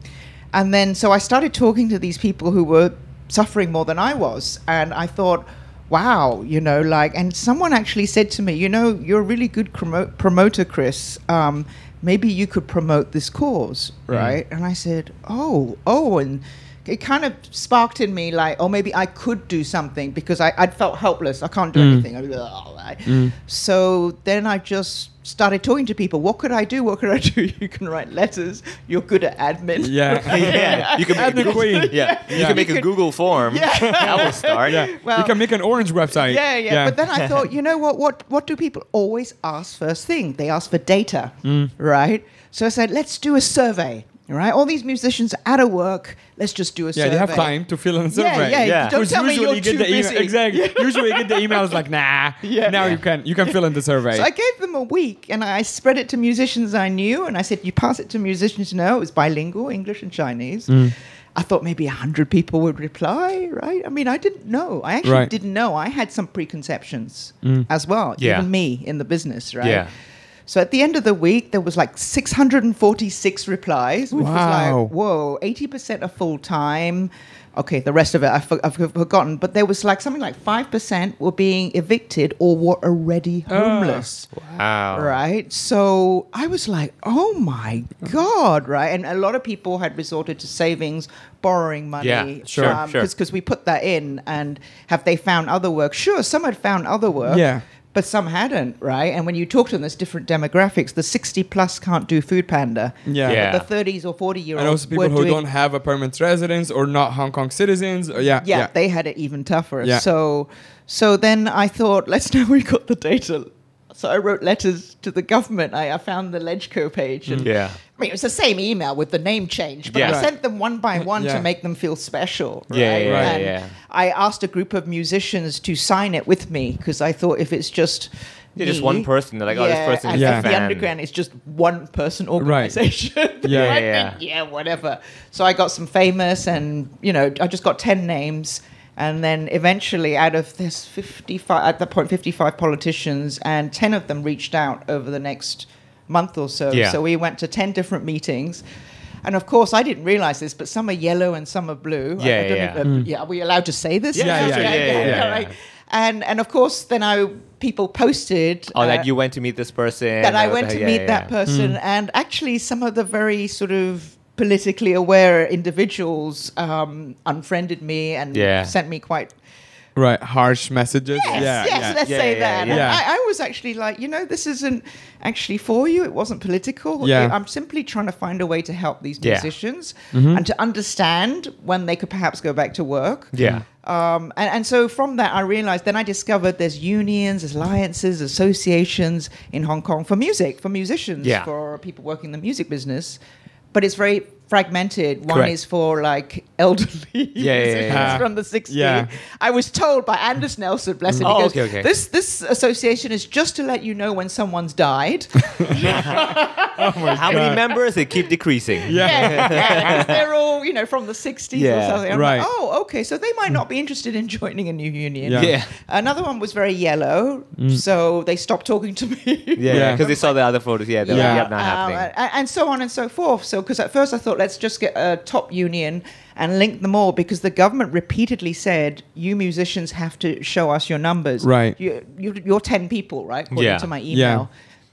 and then so I started talking to these people who were suffering more than I was. And I thought, wow, you know, like, and someone actually said to me, you know, you're a really good promo- promoter, Chris. Um, maybe you could promote this cause, right? And I said, oh, oh, and it kind of sparked in me like, oh, maybe I could do something because I, I'd felt helpless. I can't do anything. I was, "Oh," right? So then I just started talking to people. What could I do? What could I do? You can write letters. You're good at admin. Yeah. yeah, you can make a Admin Google, queen. Yeah, you can make You a could- Google form. Yeah. that will start. Yeah. Well- you can make an orange website. Yeah, yeah, But then I thought, you know what? What what do people always ask first thing? They ask for data, Mm. right? So I said, let's do a survey. Right? All these musicians are out of work. Let's just do a yeah, survey. Yeah, they have time to fill in a survey. yeah. Yeah. Don't Because tell me usually you're you get too the email. busy. Exactly. usually you get the emails like, nah. Yeah. Now you can you can fill in the survey. So I gave them a week and I spread it to musicians I knew and I said, you pass it to musicians you know. It was bilingual, English and Chinese. Mm. I thought maybe 100 people would reply, right? I mean, I didn't know. I actually Right. Mm. didn't know. I had some preconceptions as well, Yeah. even me in the business, right? Yeah. So at the end of the week, there was like 646 replies, which Wow. was like, whoa, 80% are full time. Okay, the rest of it I've, for- I've forgotten, but there was like something like 5% were being evicted or were already Ah. homeless. Wow. Right. So I was like, oh my God. Right. And a lot of people had resorted to savings, borrowing money. Yeah, sure, sure. Because we put that in. And have they found other work? Sure. Some had found other work. Yeah. But some hadn't, right? And when you talk to them, there's different demographics. The 60 plus can't do Food Panda. Yeah. Yeah. The 30s or 40 year olds. and also people were who doing, don't have a permanent residence or not Hong Kong citizens. Or yeah, yeah, yeah. they had it even tougher. Yeah. So, so then I thought, let's now we got the data. So I wrote letters to the government. I, I found the LegCo page, and mm. Yeah. I mean it was the same email with the name change, but Yeah. I Right. sent them one by one Yeah. to make them feel special. Yeah, right? yeah, yeah, And yeah. I asked a group of musicians to sign it with me because I thought if it's just Yeah, just one person, they're like, oh, this person and is a if the underground is just one person organization. Yeah, I yeah. think, yeah, whatever. So I got some famous, and you know, I just got ten names, and then eventually, out of this fifty-five at that point, fifty-five politicians, and ten of them reached out over the next month or so. Yeah. So we went to ten different meetings. And of course, I didn't realize this, but some are yellow and some are blue. I- I Yeah, don't yeah. even- yeah. Are we allowed to say this? Yeah, Yeah, yeah, sure, yeah, yeah, yeah, all right. And and of course, then I people posted. Oh, uh, that you went to meet this person. that I went to yeah, meet yeah, that yeah. person, and actually, some of the very sort of politically aware individuals um, unfriended me and Yeah. sent me quite. Right. Harsh messages. Yes, yeah, yes, yeah. let's Yeah, say yeah, that. And yeah. I, I was actually like, you know, this isn't actually for you. It wasn't political. Yeah. I'm simply trying to find a way to help these Yeah. musicians Mm-hmm. and to understand when they could perhaps go back to work. Yeah. Um, and, and so from that, I realized, then I discovered there's unions, there's alliances, associations in Hong Kong for music, for musicians, Yeah. for people working in the music business. But it's very fragmented. One Correct. is for like elderly yeah, yeah, musicians yeah. from the 60s. Yeah. I was told by Anders Nelson, bless him, Oh, he goes, okay, okay. This, this association is just to let you know when someone's died. oh How many members? They keep decreasing. Yeah. yeah, yeah, 'cause they're all, you know, from the 60s or something. I'm right. like, oh, okay, so they might not be interested in joining a new union. Yeah. Yeah. Another one was very yellow, so they stopped talking to me. Yeah, Yeah. because they saw the other photos. Yeah, they're Yeah. like, yep, not Um, happening. and, and so on and so forth. So, because at first I thought, let's just get a top union and link them all because the government repeatedly said, you musicians have to show us your numbers. Right. You, you, you're 10 people, right? According Yeah. to my Yeah.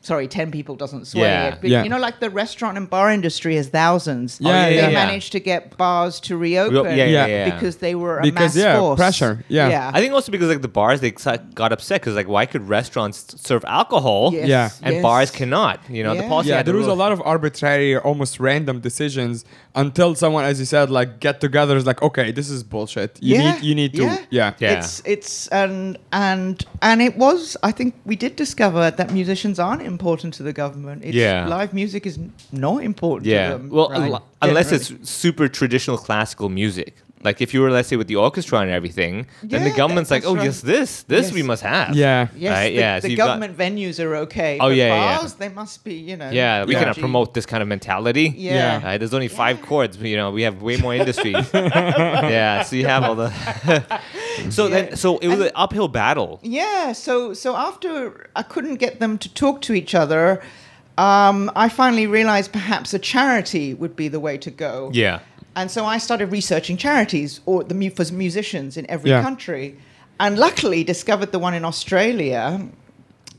Email. Sorry, 10 people doesn't sway Yeah. it. But, Yeah. you know, like the restaurant and bar industry has thousands. Yeah, they yeah, yeah. managed to get bars to reopen yeah, yeah, Yeah. yeah. because they were a Because, mass yeah, force. pressure. Yeah. yeah. I think also because like the bars they got upset because like why could restaurants serve alcohol Yes, Yeah. and yes. bars cannot? You know the policy. yeah, had the there was a lot of arbitrary almost random decisions until someone, as you said, like get together is like, okay, this is bullshit. You need you need to yeah. Yeah. It's it's and and and it was. I think we did discover that musicians aren't important to the government. It's, Yeah. live music is not important Yeah. to them. Well, right? unless it's super traditional classical music, Like if you were, let's say, with the orchestra and everything, then the Yeah, government's like, that's oh right. yes, this, this Yes. we must have. Yeah. Yes, Right, the, yeah, so the you've got- government venues are okay. Oh, but yeah, yeah, yeah. bars, they must be, you know. Yeah, we Yeah. cannot dodgy. promote this kind of mentality. Yeah. Right, there's only five chords. but, You know, we have way more industries. yeah, so you have all the. so then, so it was an uphill battle. Yeah, so so after I couldn't get them to talk to each other, um, I finally realized perhaps a charity would be the way to go. Yeah. And so I started researching charities or the mu- for musicians in every Yeah. country, and luckily discovered the one in Australia.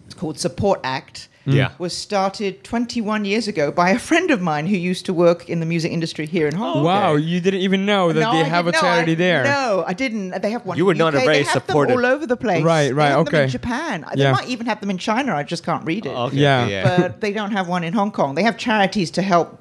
It's called Support Act. Mm. Yeah. Was started 21 years ago by a friend of mine who used to work in the music industry here in oh, Hong Kong. Wow, you didn't even know that No, they I have a didn't- no, charity I, there. No, I didn't. They have one. You were in not a UK. very they have supportive- them all over the place. Right, They right, have them okay. in Japan. They Yeah. might even have them in China. I just can't read it. Oh, okay. Yeah. But they don't have one in Hong Kong. They have charities to help.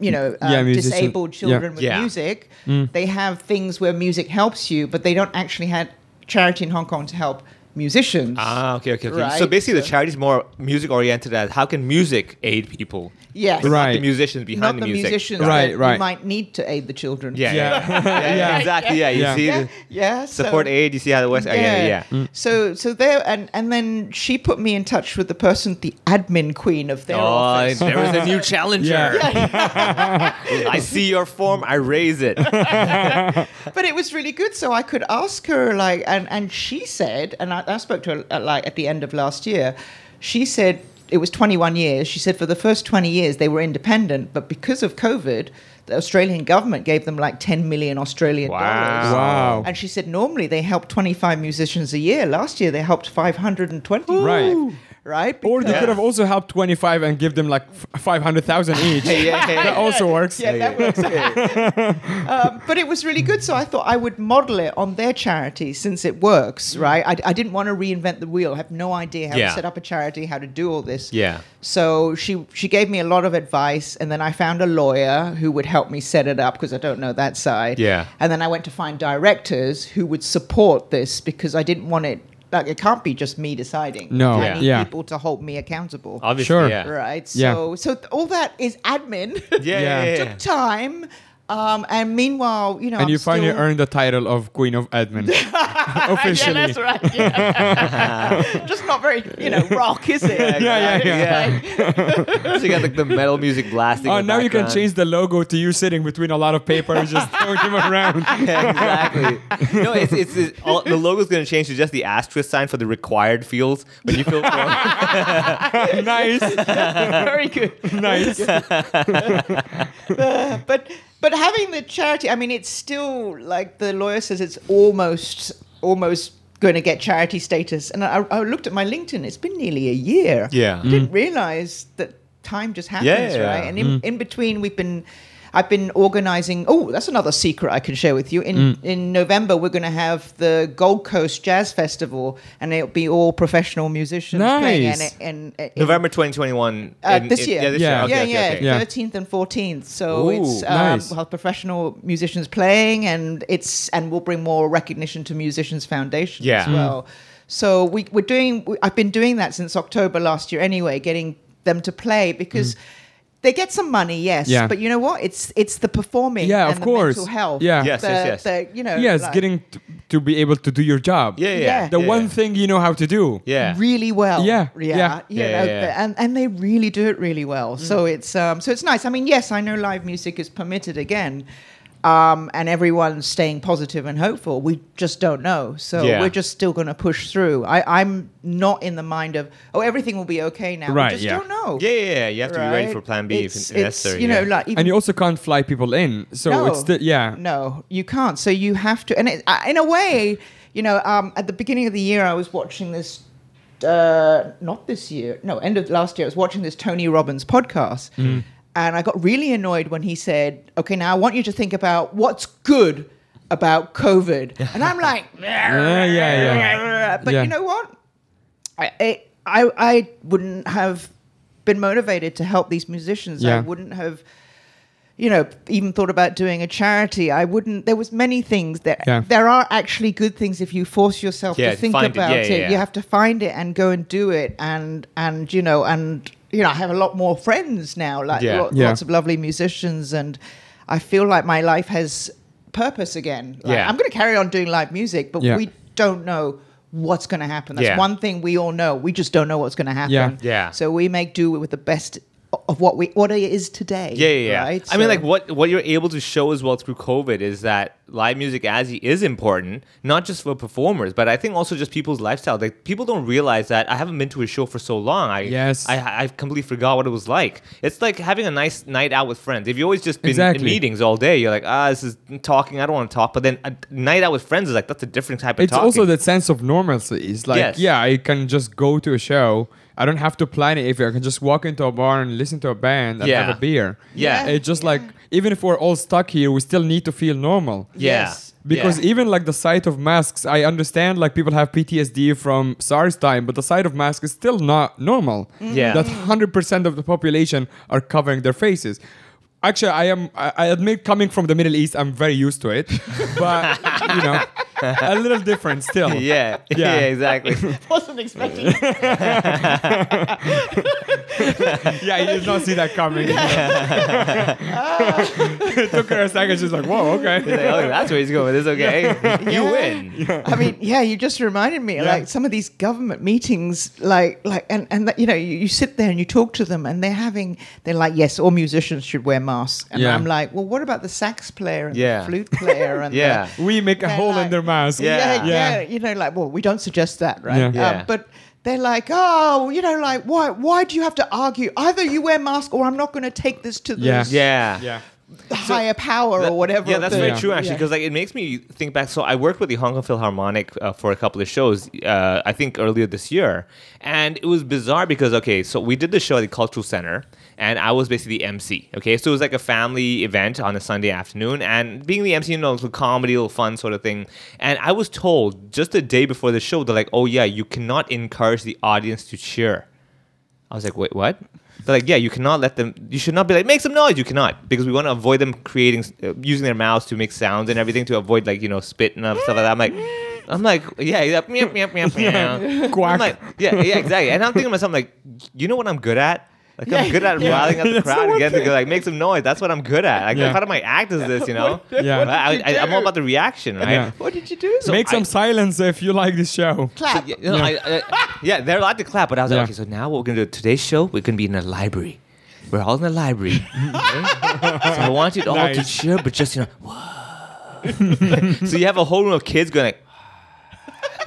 You know, uh, Yeah, musician- disabled yeah. children with Yeah. music. Mm. They have things where music helps you, but they don't actually have charity in Hong Kong to help musicians. Ah, okay, okay, okay. Right, So basically, the charity is more music oriented as how can music aid people? yes, But not Right. the musicians behind Not the, the music. musicians. Right, right. You might need to aid the children. Yeah, Yeah. yeah, yeah, Yeah. exactly. Yeah, you Yeah. see, yeah, the yeah. so- support aid. You see how the West. Yeah, yeah, yeah. Mm. So so there and and then she put me in touch with the person, the admin queen of their Oh, office. there is a new challenger. Yeah. I see your form. I raise it. but it was really good. So I could ask her like, and and she said, and I, I spoke to her at, like at the end of last year. She said it was 21 years. She said for the first 20 years they were independent, but because of COVID, the Australian government gave them like 10 million Australian Wow. dollars. Wow. And she said normally they help 25 musicians a year. Last year they helped 520. Right. Right. Or they Because- could have also helped 25 and give them like f- 500,000 each. yeah, yeah, That yeah. also works. Yeah, that works. um, but it was really good, so I thought I would model it on their charity since it works, right? I, I didn't want to reinvent the wheel. I have no idea how to set up a charity, how to do all this. Yeah. So she she gave me a lot of advice, and then I found a lawyer who would help me set it up because I don't know that side. Yeah. And then I went to find directors who would support this because I didn't want it. Like it can't be just me deciding. No. I Yeah. need Yeah. people to hold me accountable. Obviously, Sure. yeah. Right. Yeah. So so th- all that is admin. Yeah, yeah, Yeah. yeah. took time. Um, and meanwhile, you know, And I'm you finally still... earned the title of Queen of Admin. Officially. Yeah, that's right. yeah. Just not very, you know, rock, is it? Yeah, yeah, yeah. yeah. so you got like the metal music blasting. Oh, in now you can change the logo to you sitting between a lot of papers, just throwing them around. Yeah, exactly. no, it's it's, it's all, the logo's gonna change to just the asterisk sign for the required fields when you fill form. nice, very good. nice. But but having the charity, I mean, it's still like the lawyer says, it's almost almost going to get charity status. And I, I looked at my LinkedIn; it's been nearly a year. Yeah. I didn't mm. realize that time just happens, Yeah, yeah, right? yeah. And in, mm. in between, we've been. I've been organizing. Oh, that's another secret I can share with you. In Mm. in November, we're going to have the Gold Coast Jazz Festival, and it'll be all professional musicians playing. And, Nice. and, and November 2021. Uh, in- this in- year. Yeah, this Yeah. year. Okay, yeah, okay, yeah, okay. Yeah. thirteenth and fourteenth. So Ooh, it's um, nice. we'll have professional musicians playing, and it's and we'll bring more recognition to Musicians Foundation Yeah. as Mm. well. So we, we're doing. We, I've been doing that since October last year. Anyway, getting them to play because. They get some money, yes, Mm. Yeah. but you know what? It's it's the performing, Yeah, and of the course. mental health, Yeah. Yes, the, yes, yes. the, you know, Yes, like, getting t- to be able to do your job. Yeah, yeah. Yeah. The yeah, one yeah. thing you know how to do. Yeah. really well. Yeah, yeah, yeah. you Yeah, know, yeah, yeah. and and they really do it really well. So it's um so it's nice. I mean, yes, I know live music is permitted again. Um, and everyone's staying positive and hopeful. We just don't know, so Yeah. we're just still going to push through. I, I'm not in the mind of oh everything will be okay now. Right, we just yeah. don't know. Yeah, yeah, yeah. You have to be ready for Plan B It's, if it's, necessary. you know, yeah. like And you also can't fly people in. So no, it's the, yeah. No, you can't. So you have to, and it, uh, in a way, you know, um, at the beginning of the year, I was watching this. Uh, not this year. No, end of last year. I was watching this Tony Robbins podcast, Mm. And I got really annoyed when he said, "Okay, now I want you to think about what's good about COVID," and I'm like, Yeah, yeah, yeah. but Yeah. you know what? I, I I wouldn't have been motivated to help these musicians. I wouldn't have, you know, even thought about doing a charity. I wouldn't. There was many things that Yeah. there are actually good things if you force yourself Yeah, to think it. about Yeah, it. yeah, yeah. You have to find it and go and do it. And and you know and you know I have a lot more friends now, like Yeah. lo- Yeah. lots of lovely musicians, and I feel like my life has purpose again. Like, Yeah. I'm going to carry on doing live music, but Yeah. we don't know what's going to happen. That's Yeah. one thing we all know. We just don't know what's going to happen. Yeah. Yeah. So we make do with the best of what we what it is today. Yeah, yeah, yeah. Right? I mean, like what what you're able to show as well through COVID is that live music as is important, not just for performers, but I think also just people's lifestyle. Like people don't realize that I haven't been to a show for so long. I Yes. I I completely forgot what it was like. It's like having a nice night out with friends. If you always just been Exactly. in meetings all day, you're like, ah, this is talking. I don't want to talk. But then a night out with friends is like that's a different type of it's talking. also that sense of normalcy. It's like, Yes. yeah, I can just go to a show. I don't have to plan it. If I can just walk into a bar and listen to a band and Yeah. have a beer. Yeah. It's just Yeah. like even if we're all stuck here, we still need to feel normal. yeah. Yes. Because Yeah. even like the sight of masks, I understand like people have PTSD from SARS time, but the sight of masks is still not normal. Mm-hmm. Yeah. That 100% of the population are covering their faces. Actually, I am. I I admit, coming from the Middle East, I'm very used to it, but you know, a little different still. yeah. yeah, Yeah. exactly. wasn't expecting. Yeah, you did not see that coming. it took her a second. She's like, "Whoa, okay." like, oh, that's where he's going. It's okay. You Yeah. win. I mean, yeah, you just reminded me Yeah. like some of these government meetings, like like and and that, you know you, you sit there and you talk to them and they're having they're like yes, all musicians should wear masks, and Yeah. I'm like, well, what about the sax player and Yeah. the flute player and Yeah. the, We make a They're hole in like- their mask. Yeah. yeah, Yeah. yeah, you know, like well, we don't suggest that, right? Yeah. Um, Yeah. but they're like, oh, you know, like why why do you have to argue? Either you wear mask or I'm not going to take this to the Yeah. Yeah. Yeah. higher power That- or whatever. Yeah, that's the- very true actually, yeah. because like it makes me think back. So I worked with the Hong Kong Philharmonic uh, for a couple of shows. Uh, I think earlier this year, and it was bizarre because okay, so we did the show at the Cultural Center, and I was basically the MC. Okay, so it was like a family event on a Sunday afternoon, and being the MC, you know, it's a comedy, little fun sort of thing. And I was told just the day before the show, they're like, "Oh yeah, you cannot encourage the audience to cheer." I was like, wait, what? They're like, yeah, you cannot let them. You should not be like, make some noise. You cannot because we want to avoid them creating, uh, using their mouths to make sounds and everything to avoid like you know spit and stuff like that. I'm like, I'm like, yeah, yeah, meow, meow, meow, meow. Quack. I'm like, yeah, yeah, exactly. And I'm thinking to myself, like, you know what I'm good at? Like I'm good at yeah. riling up the That's the crowd one and getting to go, like make some noise. That's what I'm good at. Like Yeah. part of my act is this, you know. Yeah. I, I, I'm all about the reaction, right? Yeah. What did you do? So Make some I- silence if you like this show. clap. yeah, you know, I, I, yeah, they're allowed to clap, but I was Yeah. like, okay, so now what we're gonna do today's show, we're gonna be in a library. We're all in a library. so I want you all to cheer, but just you know, whoa. so you have a whole room of kids going like,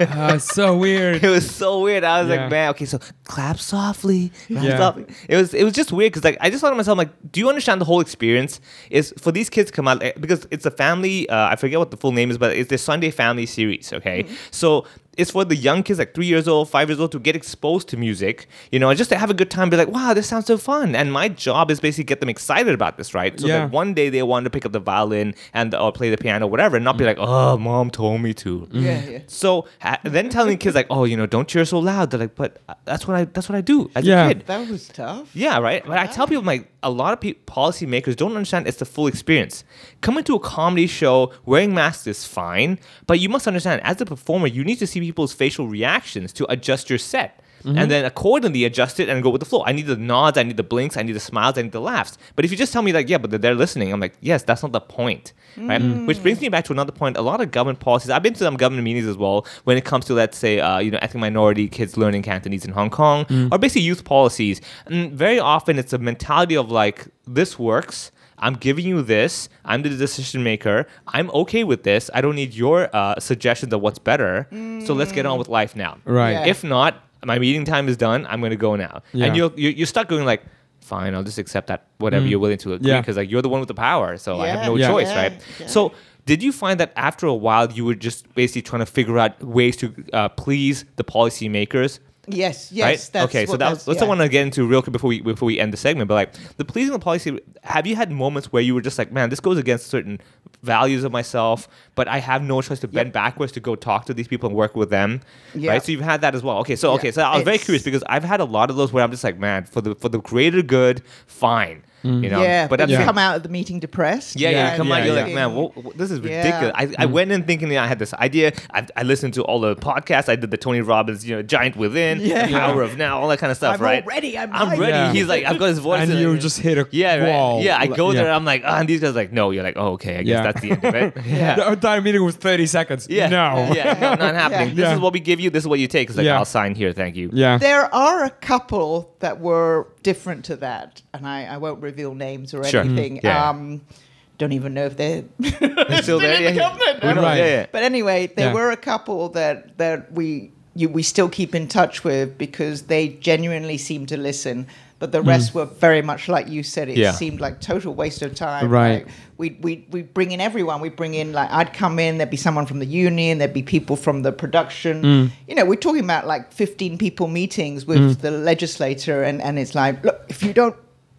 Uh, so weird. it was so weird. I was Yeah. like, man, okay, so clap softly, clap Yeah. softly. It was it was just weird because like I just thought to myself like, do you understand the whole experience? Is for these kids to come out like, because it's a family. Uh, I forget what the full name is, but it's the Sunday Family series. Okay, so. It's for the young kids, like three years old, five years old, to get exposed to music, you know, just to have a good time, be like, wow, this sounds so fun. And my job is basically get them excited about this, right? So Yeah. that one day they want to pick up the violin and or play the piano, whatever, and not be like, oh, mom told me to. Yeah, yeah. So then telling kids like, oh, you know, don't cheer so loud. They're like, but uh, that's what I that's what I do as Yeah. a kid. That was tough. Yeah, right. But I tell people like a lot of pe- policymakers don't understand it's the full experience. Coming to a comedy show wearing masks is fine, but you must understand as a performer, you need to see people's facial reactions to adjust your set. Mm-hmm. And then accordingly adjust it and go with the flow. I need the nods, I need the blinks, I need the smiles, I need the laughs. But if you just tell me like, yeah, but they're listening, I'm like, yes, that's not the point, right? Mm. Which brings me back to another point. A lot of government policies. I've been to some government meetings as well when it comes to let's say, uh, you know, ethnic minority kids learning Cantonese in Hong Kong, mm. or basically youth policies. And very often it's a mentality of like, this works. I'm giving you this. I'm the decision maker. I'm okay with this. I don't need your uh, suggestions of what's better. So let's get on with life now. Right. Yeah. If not, my meeting time is done. I'm going to go now. Yeah. And you're, you're you're stuck going like, fine, I'll just accept that whatever you're willing to agree Yeah. because like you're the one with the power. So I have no Yeah. choice, Yeah. right? Yeah. So did you find that after a while you were just basically trying to figure out ways to uh, please the policymakers? Yes, yes. right? That's okay, so that was, that's- yeah. I want to get into real quick before we before we end the segment. But like the pleasing the policy, have you had moments where you were just like, man, this goes against certain values of myself, but I have no choice to bend backwards to go talk to these people and work with them, Yeah. right? So you've had that as well. Okay, so Yeah. okay, so I was very curious because I've had a lot of those where I'm just like, man, for the for the greater good, fine. You know, yeah, but that's you come out of the meeting depressed. Yeah, yeah, Yeah, you come yeah, out, you're yeah. like, man, wha- wha- this is Yeah. ridiculous. I, I went in thinking I had this idea. I, I listened to all the podcasts. I did the Tony Robbins, you know, Giant Within, Yeah. The Power of Now, all that kind of stuff, I'm right? all ready, I'm I'm ready. Yeah. He's like, I've got his voice. And in you it. just hit a yeah, right. wall. Yeah, I go Yeah. there. I'm like, ah, and these guys are like, no. You're like, oh, okay. I guess Yeah. that's the end of it. Yeah. The entire meeting was 30 seconds. Yeah. No. Yeah. No, not happening. This is what we give you. This is what you take. It's like, I'll sign here. Thank you. Yeah. There are a couple that were different to that, and I, I won't reveal names or Sure. anything. Mm. Yeah. Um, don't even know if they're They're still there. in Yeah. the government. We Right. Yeah, yeah. But anyway, there Yeah. were a couple that that we you, we still keep in touch with because they genuinely seem to listen. But the rest were very much like you said. It. Yeah. seemed like total waste of time. Right. Like, we we we bring in everyone. We bring in like I'd come in. There'd be someone from the union. There'd be people from the production. Hmm. You know, we're talking about like fifteen people meetings with the legislator, and and it's like, look, if you don't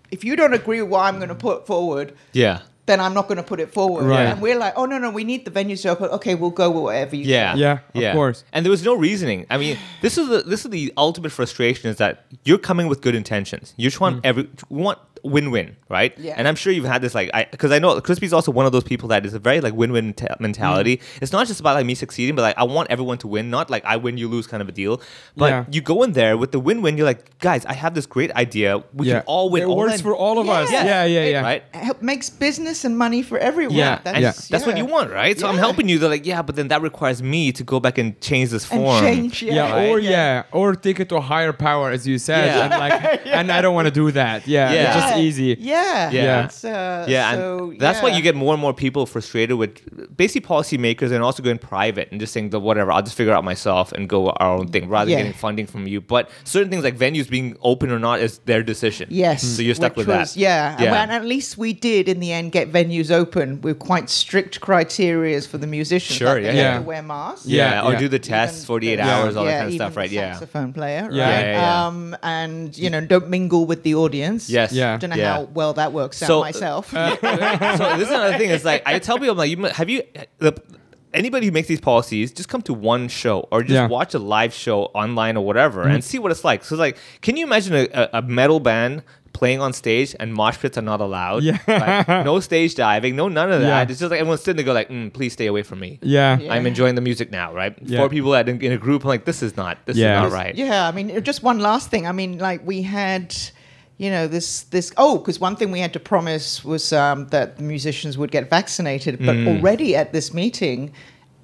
if you don't agree with what I'm going to put forward, Yeah. Then I'm not going to put it forward. Right. And we're like, oh no, no, we need the venues to open. Okay, we'll go with whatever you. Yeah, say. Yeah, of course. And there was no reasoning. I mean, this is the this is the ultimate frustration is that you're coming with good intentions. You just want every you want win-win, right? Yeah. And I'm sure you've had this like because I know Chris B's also one of those people that is a very like win-win te- mentality. Mm. It's not just about like me succeeding, but like I want everyone to win, not like I win, you lose kind of a deal. But Yeah. you go in there with the win-win. You're like, guys, I have this great idea. We yeah. can all win. It all works in." for all of us. Yeah. Yeah, yeah, yeah. Right? Help makes business and money for everyone. Yeah, that's, Yeah. that's what you want, right? So I'm helping you. They're like, yeah, but then that requires me to go back and change this And form. change. Yeah, Yeah, or right? yeah. or take it to a higher power, as you said, Yeah. and like, and I don't want to do that. Yeah, Yeah. It's easy. Yeah. Yeah. It's, uh, Yeah, so, and that's why you get more and more people frustrated with basically policymakers and also going private and just saying the whatever, I'll just figure it out myself and go our own thing rather Yeah. than getting funding from you. But certain things like venues being open or not is their decision. Yes. So you're stuck which with was- that. Yeah. And Yeah. when- at least we did in the end get venues open with quite strict criteria for the musicians. Sure, Like yeah, yeah. wear masks. Yeah, Yeah, or yeah. do the tests, Even 48 the- hours, all that yeah, kind of stuff, right? Yeah. Saxophone player, right? Yeah, yeah, yeah. Um, and you know, don't mingle with the audience. Yes. Yeah. Don't know Yeah. how well that works out So- myself. so this is another thing. It's like I tell people, I'm like, you have you the anybody who makes these policies just come to one show or just Yeah. watch a live show online or whatever and see what it's like. So it's like, can you imagine a, a, a metal band? Playing on stage and mosh pits are not allowed. Yeah. Like, no stage diving, no none of that. Yeah. It's just like everyone's sitting there, go like, mm, "Please stay away from me." Yeah, Yeah. I'm enjoying the music now, right? Yeah. Four people in, in a group, I'm like, "This is not, this Yeah. is not right." Yeah, I mean, just one last thing. I mean, like we had, you know, this this. Oh, because one thing we had to promise was um, that the musicians would get vaccinated, but Mm. already at this meeting.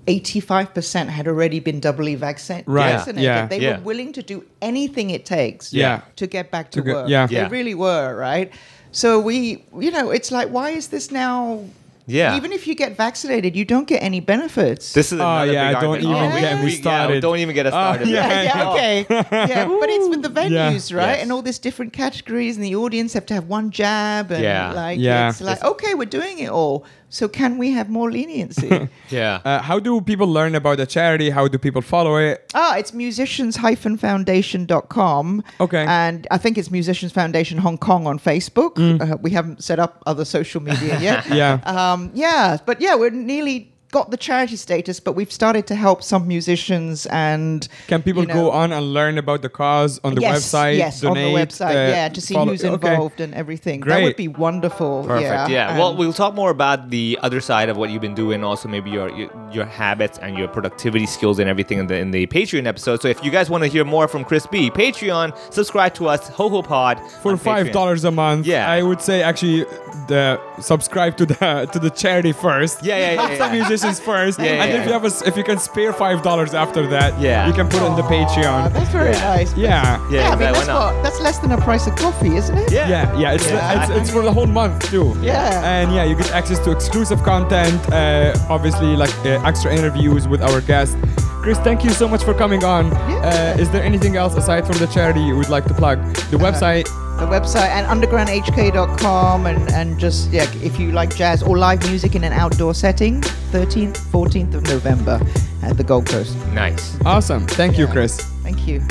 85% had already been doubly vaccin- Right, vaccinated. yeah. They Yeah. were willing to do anything it takes Yeah. to get back to, To work. yeah. They Yeah. really were, right? So we, you know, it's like, why is this now? Yeah. Even if you get vaccinated, you don't get any benefits. This is Oh, another yeah, big don't argument. even we- get me we- yeah, started. don't even get us Oh, started. yeah. yeah, yeah, okay. yeah, but it's with the venues, Yeah. right? Yes. And all these different categories, and the audience have to have one jab, and Yeah. like, Yeah. it's like, okay, we're doing it all. So can we have more leniency? Yeah. Uh, how do people learn about the charity? How do people follow it? ah, it's musicians-foundation.com. Okay. And I think it's Musicians Foundation Hong Kong on Facebook. Mm. Uh, we haven't set up other social media yet. Yeah. Um, yeah, but yeah, we're nearly got the charity status, but we've started to help some musicians and Can people you know- go on and learn about the cause on the yes, website? Yes, donate, on the website. uh, yeah, to see follow- who's okay. involved and everything. Great. That would be wonderful. Perfect. Yeah. and- Well, we'll talk more about the other side of what you've been doing, also maybe your your, your habits and your productivity skills and everything in the in the Patreon episode. So if you guys want to hear more from Chris B, Patreon, subscribe to us, Ho Ho Pod for five dollars a month. Yeah. I would say actually the subscribe to the to the charity first. Yeah, yeah, yeah, yeah, yeah. Musicians first, Yeah, yeah, and yeah. if you have a, s- if you can spare five dollars after that, Yeah. you can put it in the Patreon. that's very Yeah. nice. Yeah. Yeah, I mean that's what that's less than a price of coffee, isn't it? Yeah. Yeah, yeah, it's, Yeah. it's it's for the whole month too. Yeah. and yeah, you get access to exclusive content, uh, obviously like uh, extra interviews with our guests. Chris, thank you so much for coming on. Yeah. Uh, is there anything else aside from the charity you would like to plug? The website. The website and undergroundhk.com and and just yeah, if you like jazz or live music in an outdoor setting, 13th, 14th of November at the Gold Coast. Nice. Awesome. Thank you, Chris. Thank you.